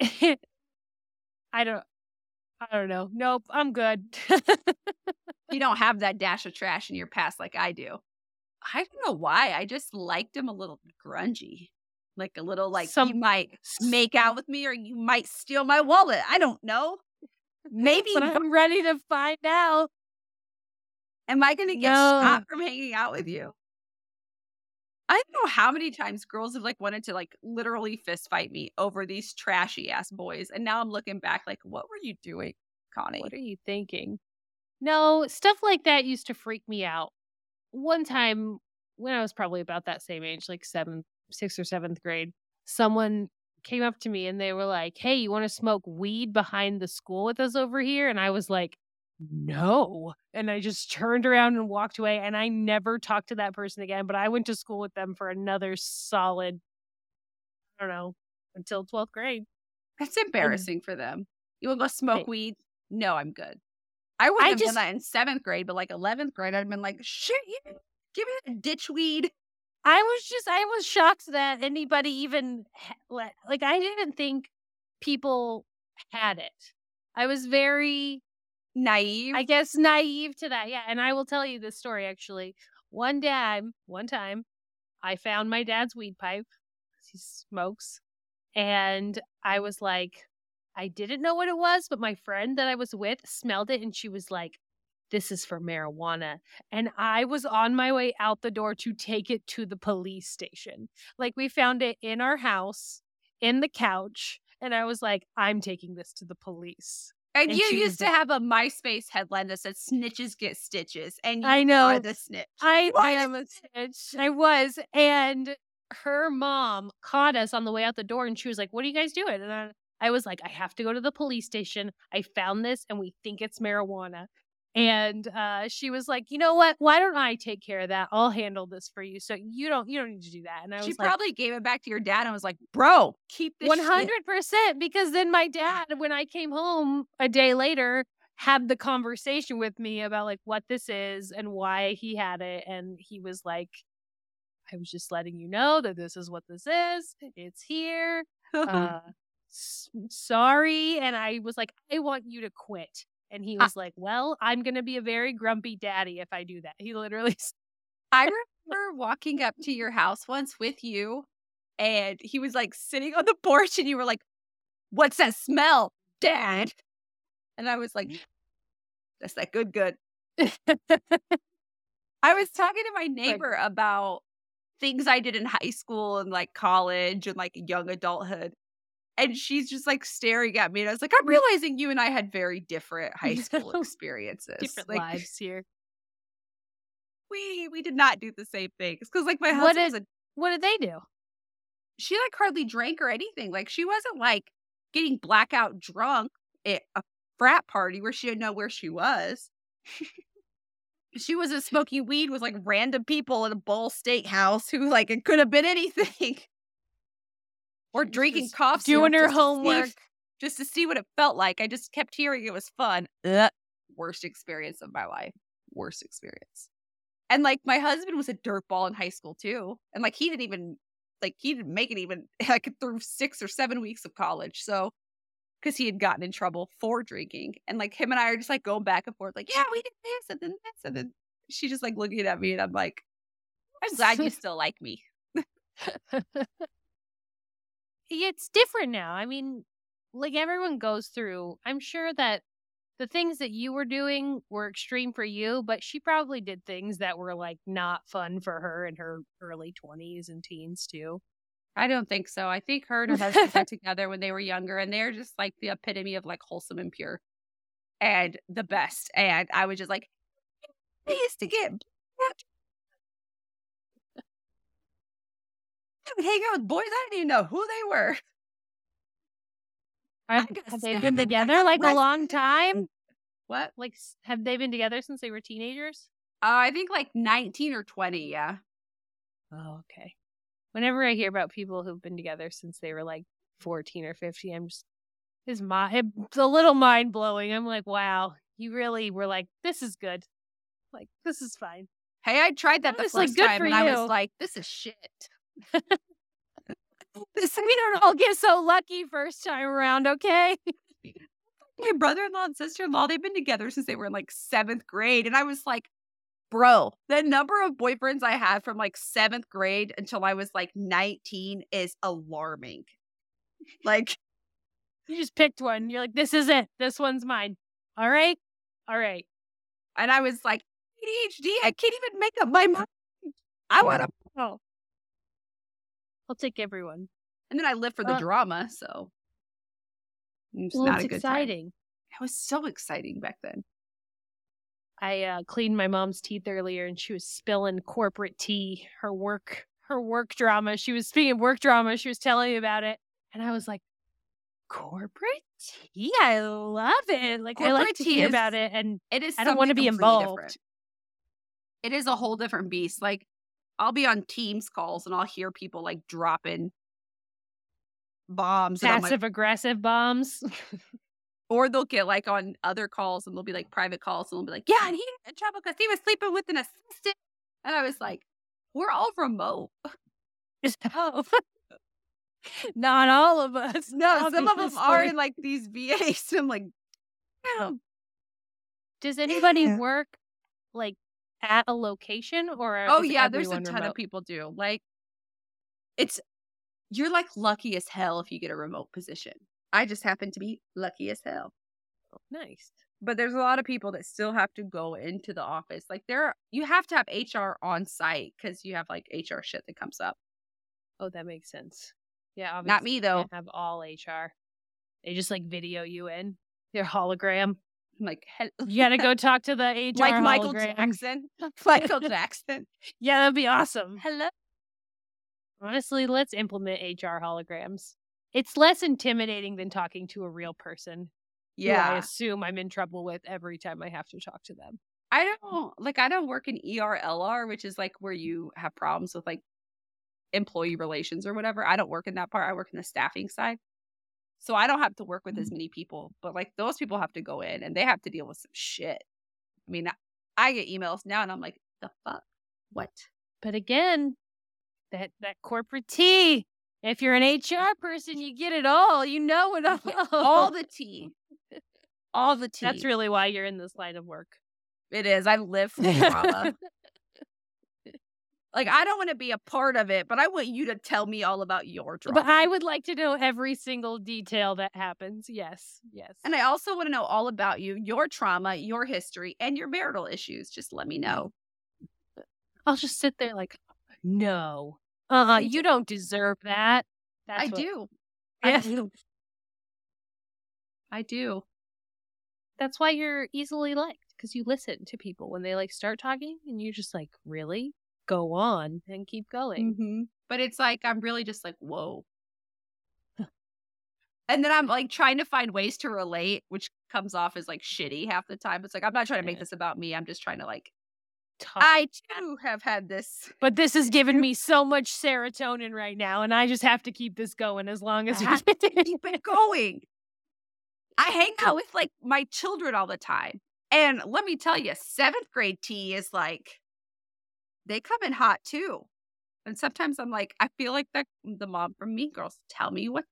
I don't I don't know. Nope, I'm good. you don't have that dash of trash in your past like I do. I don't know why. I just liked him a little grungy like a little like Some, you might make out with me or you might steal my wallet. I don't know. Maybe I'm ready to find out. Am I going to get no. stopped from hanging out with you? I don't know how many times girls have like wanted to like literally fist fight me over these trashy ass boys. And now I'm looking back like, what were you doing, Connie? What are you thinking? No, stuff like that used to freak me out. One time when I was probably about that same age, like seventh, sixth or seventh grade, someone came up to me and they were like, Hey, you want to smoke weed behind the school with us over here? And I was like, No. And I just turned around and walked away. And I never talked to that person again. But I went to school with them for another solid, I don't know, until 12th grade. That's embarrassing and, for them. You want to go smoke hey. weed? No, I'm good. I wouldn't I have just, done that in seventh grade, but like 11th grade, I'd been like, shit, you give me a ditch weed. I was just I was shocked that anybody even like I didn't think people had it. I was very naive. I guess naive to that. Yeah, and I will tell you this story actually. One time, one time, I found my dad's weed pipe. He smokes, and I was like, I didn't know what it was, but my friend that I was with smelled it, and she was like, this is for marijuana. And I was on my way out the door to take it to the police station. Like we found it in our house, in the couch, And I was like, I'm taking this to the police. And, And you used to like- have a MySpace headline that said "Snitches get stitches," and you I know. the snitch. I, What I am a snitch. I was. And her mom caught us on the way out the door and she was like, What are you guys doing? And I, I was like, I have to go to the police station. I found this and we think it's marijuana. And uh, she was like, you know what? Why don't I take care of that? I'll handle this for you. So you don't you don't need to do that. And I She was like, probably gave it back to your dad and was like, "Bro, keep this." hundred percent. Because then my dad, when I came home a day later, had the conversation with me about like what this is and why he had it, and he was like, "I was just letting you know that this is what this is. It's here. Uh, sorry." And I was like, "I want you to quit." And he I- was like, "Well, I'm gonna be a very grumpy daddy if I do that." He literally I remember walking up to your house once with you, and he was like sitting on the porch, and you were like, "What's that smell, Dad?" And I was like, mm. "That's that good, good." I was talking to my neighbor about things I did in high school and like college and like young adulthood. And she's just like staring at me. And I was like, I'm realizing you and I had very different high school experiences. "Different like, lives here." We we did not do the same things. Because like my What husband is- was a What did they do? she like hardly drank or anything. Like she wasn't like getting blackout drunk at a frat party where she didn't know where she was. she wasn't smoking weed with like random people at a Bull Steakhouse who like it could have been anything. Or drinking cough doing her to see- homework. just to see what it felt like. I just kept hearing it was fun. Ugh. Worst experience of my life. Worst experience. And like my husband was a dirtball in high school too. And like he didn't even like he didn't make it even like through six or seven weeks of college. So because he had gotten in trouble for drinking. And like him and I are just like going back and forth, like, yeah, we did this and then this. And then she just like looking at me and I'm like, I'm glad you still like me. it's different now. I mean, like everyone goes through. I'm sure that the things that you were doing were extreme for you, but she probably did things that were like not fun for her in her early 20s and teens too. I don't think so. I think her and her husband got together when they were younger, and they're just like the epitome of like wholesome and pure, and the best. And I was just like, I used to get. Would hang out with boys. I didn't even know who they were. Have, gotta have they been together like a long time? What? Like, have they been together since they were teenagers? Uh, I think like nineteen or twenty. Yeah. Oh, okay. Whenever I hear about people who've been together since they were like 14 or 15, I'm just, it's, my, it's a little mind blowing. I'm like, wow, you really were like, this is good. Like, this is fine. Hey, I tried that the first time, and I was like, "This is shit." This, we don't all get so lucky first time around, okay? my brother-in-law and sister-in-law they've been together since they were in like seventh grade and i was like bro the number of boyfriends i had from like seventh grade until i was like 19 is alarming like You just picked one. You're like, this is it. This one's mine. All right. All right. and i was like adhd i can't even make up my mind i want to Oh. I'll take everyone. and then i live for the Uh, drama so it's Well, not it's a good time. exciting. it was so exciting back then I uh, cleaned my mom's teeth earlier, and she was spilling corporate tea. Her work, her work drama. She was speaking of work drama. She was telling me about it, and I was like, "Corporate tea? I love it. Like I like to hear is- about it." And It is. I don't wanna be involved. different. It is a whole different beast. Like I'll be on Teams calls and I'll hear people like dropping bombs, and I'm like, passive aggressive bombs. or they'll get like on other calls and they'll be like private calls and they'll be like, yeah, and he got in trouble because he was sleeping with an assistant, and I was like, we're all remote. so, not all of us. No, some of them are in like these VAs. I'm like, damn. Does anybody Yeah. work like at a location or? Oh yeah, there's a ton remote? of people do. Like it's you're like lucky as hell if you get a remote position. I just happen to be lucky as hell. Nice. But there's a lot of people that still have to go into the office. Like there you have to have HR on site cuz you have like HR shit that comes up. Oh, that makes sense. Yeah, obviously Not me though. have all HR. They just like video you in your hologram. I'm like, You got to go talk to the HR like Michael hologram. Jackson. Michael Jackson. Yeah, that'd be awesome. Hello. Honestly, let's implement HR holograms. It's less intimidating than talking to a real person. who I assume I'm in trouble with every time I have to talk to them. I don't like I don't work in ERLR, which is like where you have problems with like employee relations or whatever. I don't work in that part. I work in the staffing side. So I don't have to work with Mm-hmm. as many people, but like those people have to go in and they have to deal with some shit. I mean, I, I get emails now and I'm like, the fuck? What? But again, that that corporate tea. If you're an HR person, you get it all. You know it all. All the tea. All the tea. That's really why you're in this line of work. it is. I live for drama. like I don't want to be a part of it, but I want you to tell me all about your drama. But I would like to know every single detail that happens. Yes, yes. And I also want to know all about you, your trauma, your history, and your marital issues. Just let me know. I'll just sit there like, no, uh, you don't deserve that. That's I what- do. Yeah. I do. I do. That's why you're easily liked because you listen to people when they like start talking, and you're just like, really, go on and keep going. Mm-hmm. But it's like I'm really just like, whoa. and then I'm like trying to find ways to relate, which comes off as like shitty half the time. It's like I'm not trying to make this about me. I'm just trying to like Talk. I too have had this. but this is giving me so much serotonin right now, and I just have to keep this going as long as we keep it going. I hang out with like my children all the time. And let me tell you, seventh grade tea is like, they come in hot too. And sometimes I'm like, I feel like the, the mom from Mean Girls. Tell me what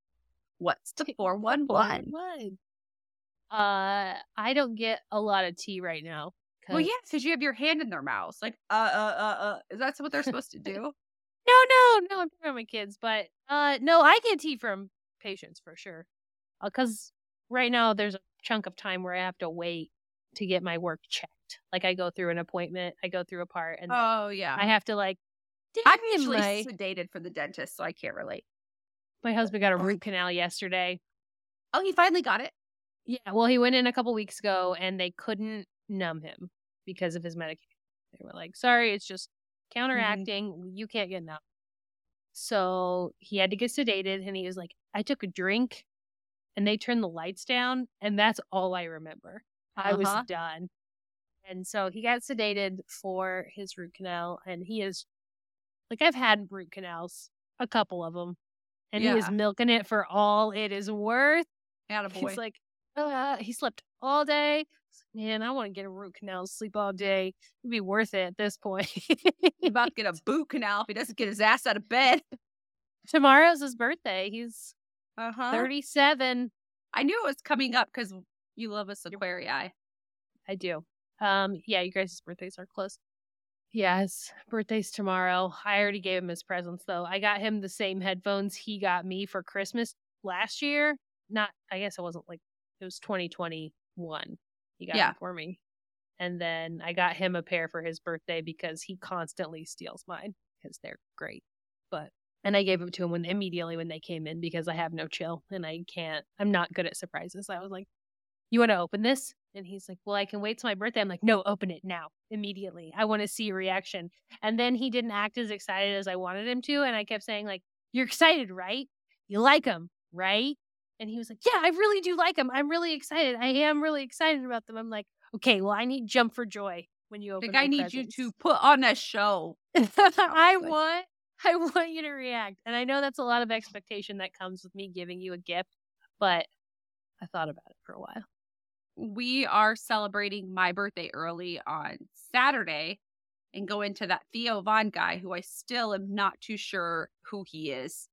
what's the 411? One. Uh, I don't get a lot of tea right now. Well, yeah, because you have your hand in their mouths. Like, uh, uh, uh, uh. Is that what they're supposed to do? No, no, no. I'm talking about my kids, but uh, no, I get tea from patients for sure. Because right now there's a chunk of time where I have to wait to get my work checked. Like I go through an appointment, I go through a part, and Oh, yeah. I have to like. I'm usually my, sedated for the dentist, so I can't relate. my husband got a root canal yesterday. Oh, he finally got it. Yeah, well, he went in a couple weeks ago, and they couldn't numb him because of his medication. They were like, "Sorry, it's just counteracting. You can't get numb." So he had to get sedated, and he was like, "I took a drink, and they turned the lights down, and that's all I remember. I was Uh-huh. done." And so he got sedated for his root canal, and he is like, I've had root canals, a couple of them, and he is milking it for all it is worth. Attaboy. He's like, uh, he slept all day. Man, I want to get a root canal, sleep all day. It'd be worth it at this point. He's about to get a boot canal if he doesn't get his ass out of bed. Tomorrow's his birthday. He's Uh-huh. 37. I knew it was coming up because you love us aquarii. I do. Um, yeah, you guys' birthdays are close. His birthday's tomorrow. I already gave him his presents though. I got him the same headphones he got me for Christmas last year. Not, I guess it wasn't like it was 2021. He got Yeah. them for me, and then I got him a pair for his birthday because he constantly steals mine because they're great. But and I gave them to him when immediately when they came in because I have no chill and I can't. I'm not good at surprises. I was like, "You want to open this?" And he's like, Well, I can wait till my birthday. I'm like, No, open it now, immediately. I want to see your reaction. And then he didn't act as excited as I wanted him to. And I kept saying, like, You're excited, right? You like him, right? And he was like, Yeah, I really do like him. I'm really excited. I am really excited about them. I'm like, Okay, well, I need jump for joy when you open Like, I need you to put on a show. I want I want you to react. And I know that's a lot of expectation that comes with me giving you a gift, but I thought about it for a while. We are celebrating my birthday early on Saturday and go into that Theo Von guy who I still am not too sure who he is.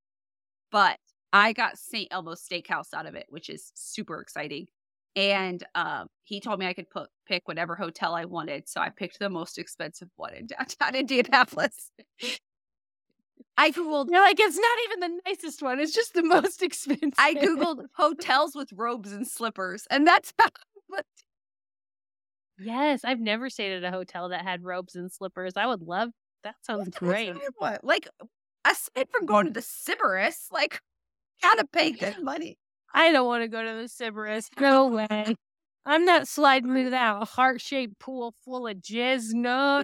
But I got St. Elmo's Steakhouse out of it, which is super exciting. And um, he told me I could put pick whatever hotel I wanted. So I picked the most expensive one in downtown Indianapolis. I Googled You're like, it's not even the nicest one. It's just the most expensive. I Googled hotels with robes and slippers, and that's how but Yes, I've never stayed at a hotel that had robes and slippers. I would love that. Sounds great. What? Like, aside from going to the Sybaris, like, gotta pay good money. I don't want to go to the Sybaris. No way. I'm not sliding into that heart shaped pool full of jizz. No.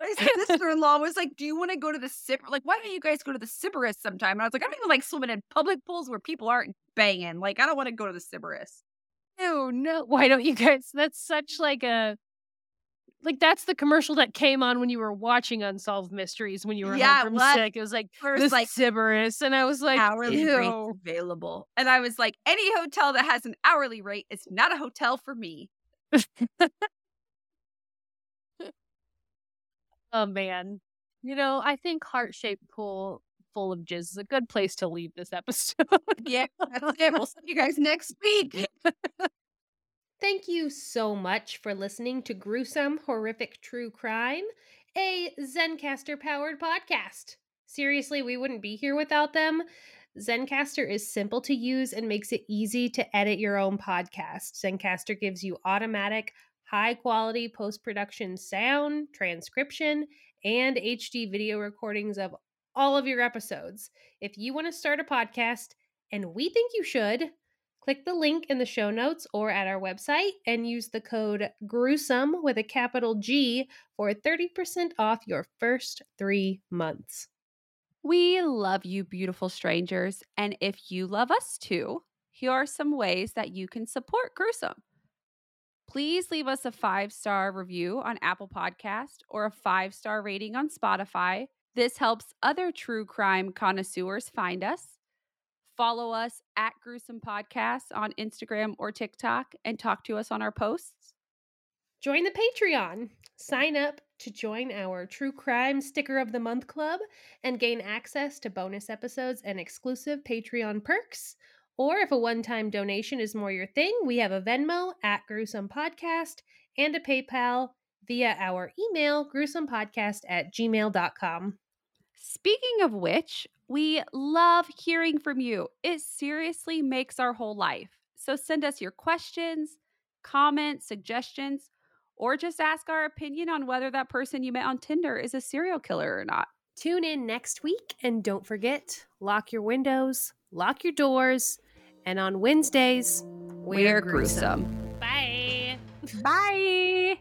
My sister-in-law was like, "Do you want to go to the Sib? Like, why don't you guys go to the Sybaris sometime?" And I was like, "I don't even like swimming in public pools where people aren't banging. Like, I don't want to go to the Sybaris." No, no. Why don't you guys? That's such like a like that's the commercial that came on when you were watching Unsolved Mysteries when you were Yeah, home from what? sick. It was like First, this like Sybaris, and I was like, hourly rates ew. available, and I was like, "Any hotel that has an hourly rate is not a hotel for me." Oh man. You know, I think heart shaped pool full of jizz is a good place to leave this episode. Yeah, that's it. We'll see you guys next week. Thank you so much for listening to Gruesome Horrific True Crime, a Zencastr powered podcast. Seriously, we wouldn't be here without them. Zencastr is simple to use and makes it easy to edit your own podcast. Zencastr gives you automatic, high quality post production sound, transcription, and HD video recordings of all of your episodes. If you want to start a podcast, and we think you should, click the link in the show notes or at our website and use the code gruesome with a capital G for 30% off your first three months. We love you, beautiful strangers. And if you love us too, here are some ways that you can support Gruesome. Please leave us a five star review on Apple Podcast or a five star rating on Spotify. This helps other true crime connoisseurs find us. Follow us at Gruesome Podcasts on Instagram or TikTok and talk to us on our posts. Join the Patreon. Sign up to join our True Crime Sticker of the Month Club and gain access to bonus episodes and exclusive Patreon perks. Or if a one time donation is more your thing, we have a Venmo at Gruesome Podcast and a PayPal via our email, gruesomepodcast at gmail.com. Speaking of which, we love hearing from you. It seriously makes our whole life. So send us your questions, comments, suggestions, or just ask our opinion on whether that person you met on Tinder is a serial killer or not. Tune in next week and don't forget lock your windows, lock your doors, and on Wednesdays, We're gruesome. Bye. Bye.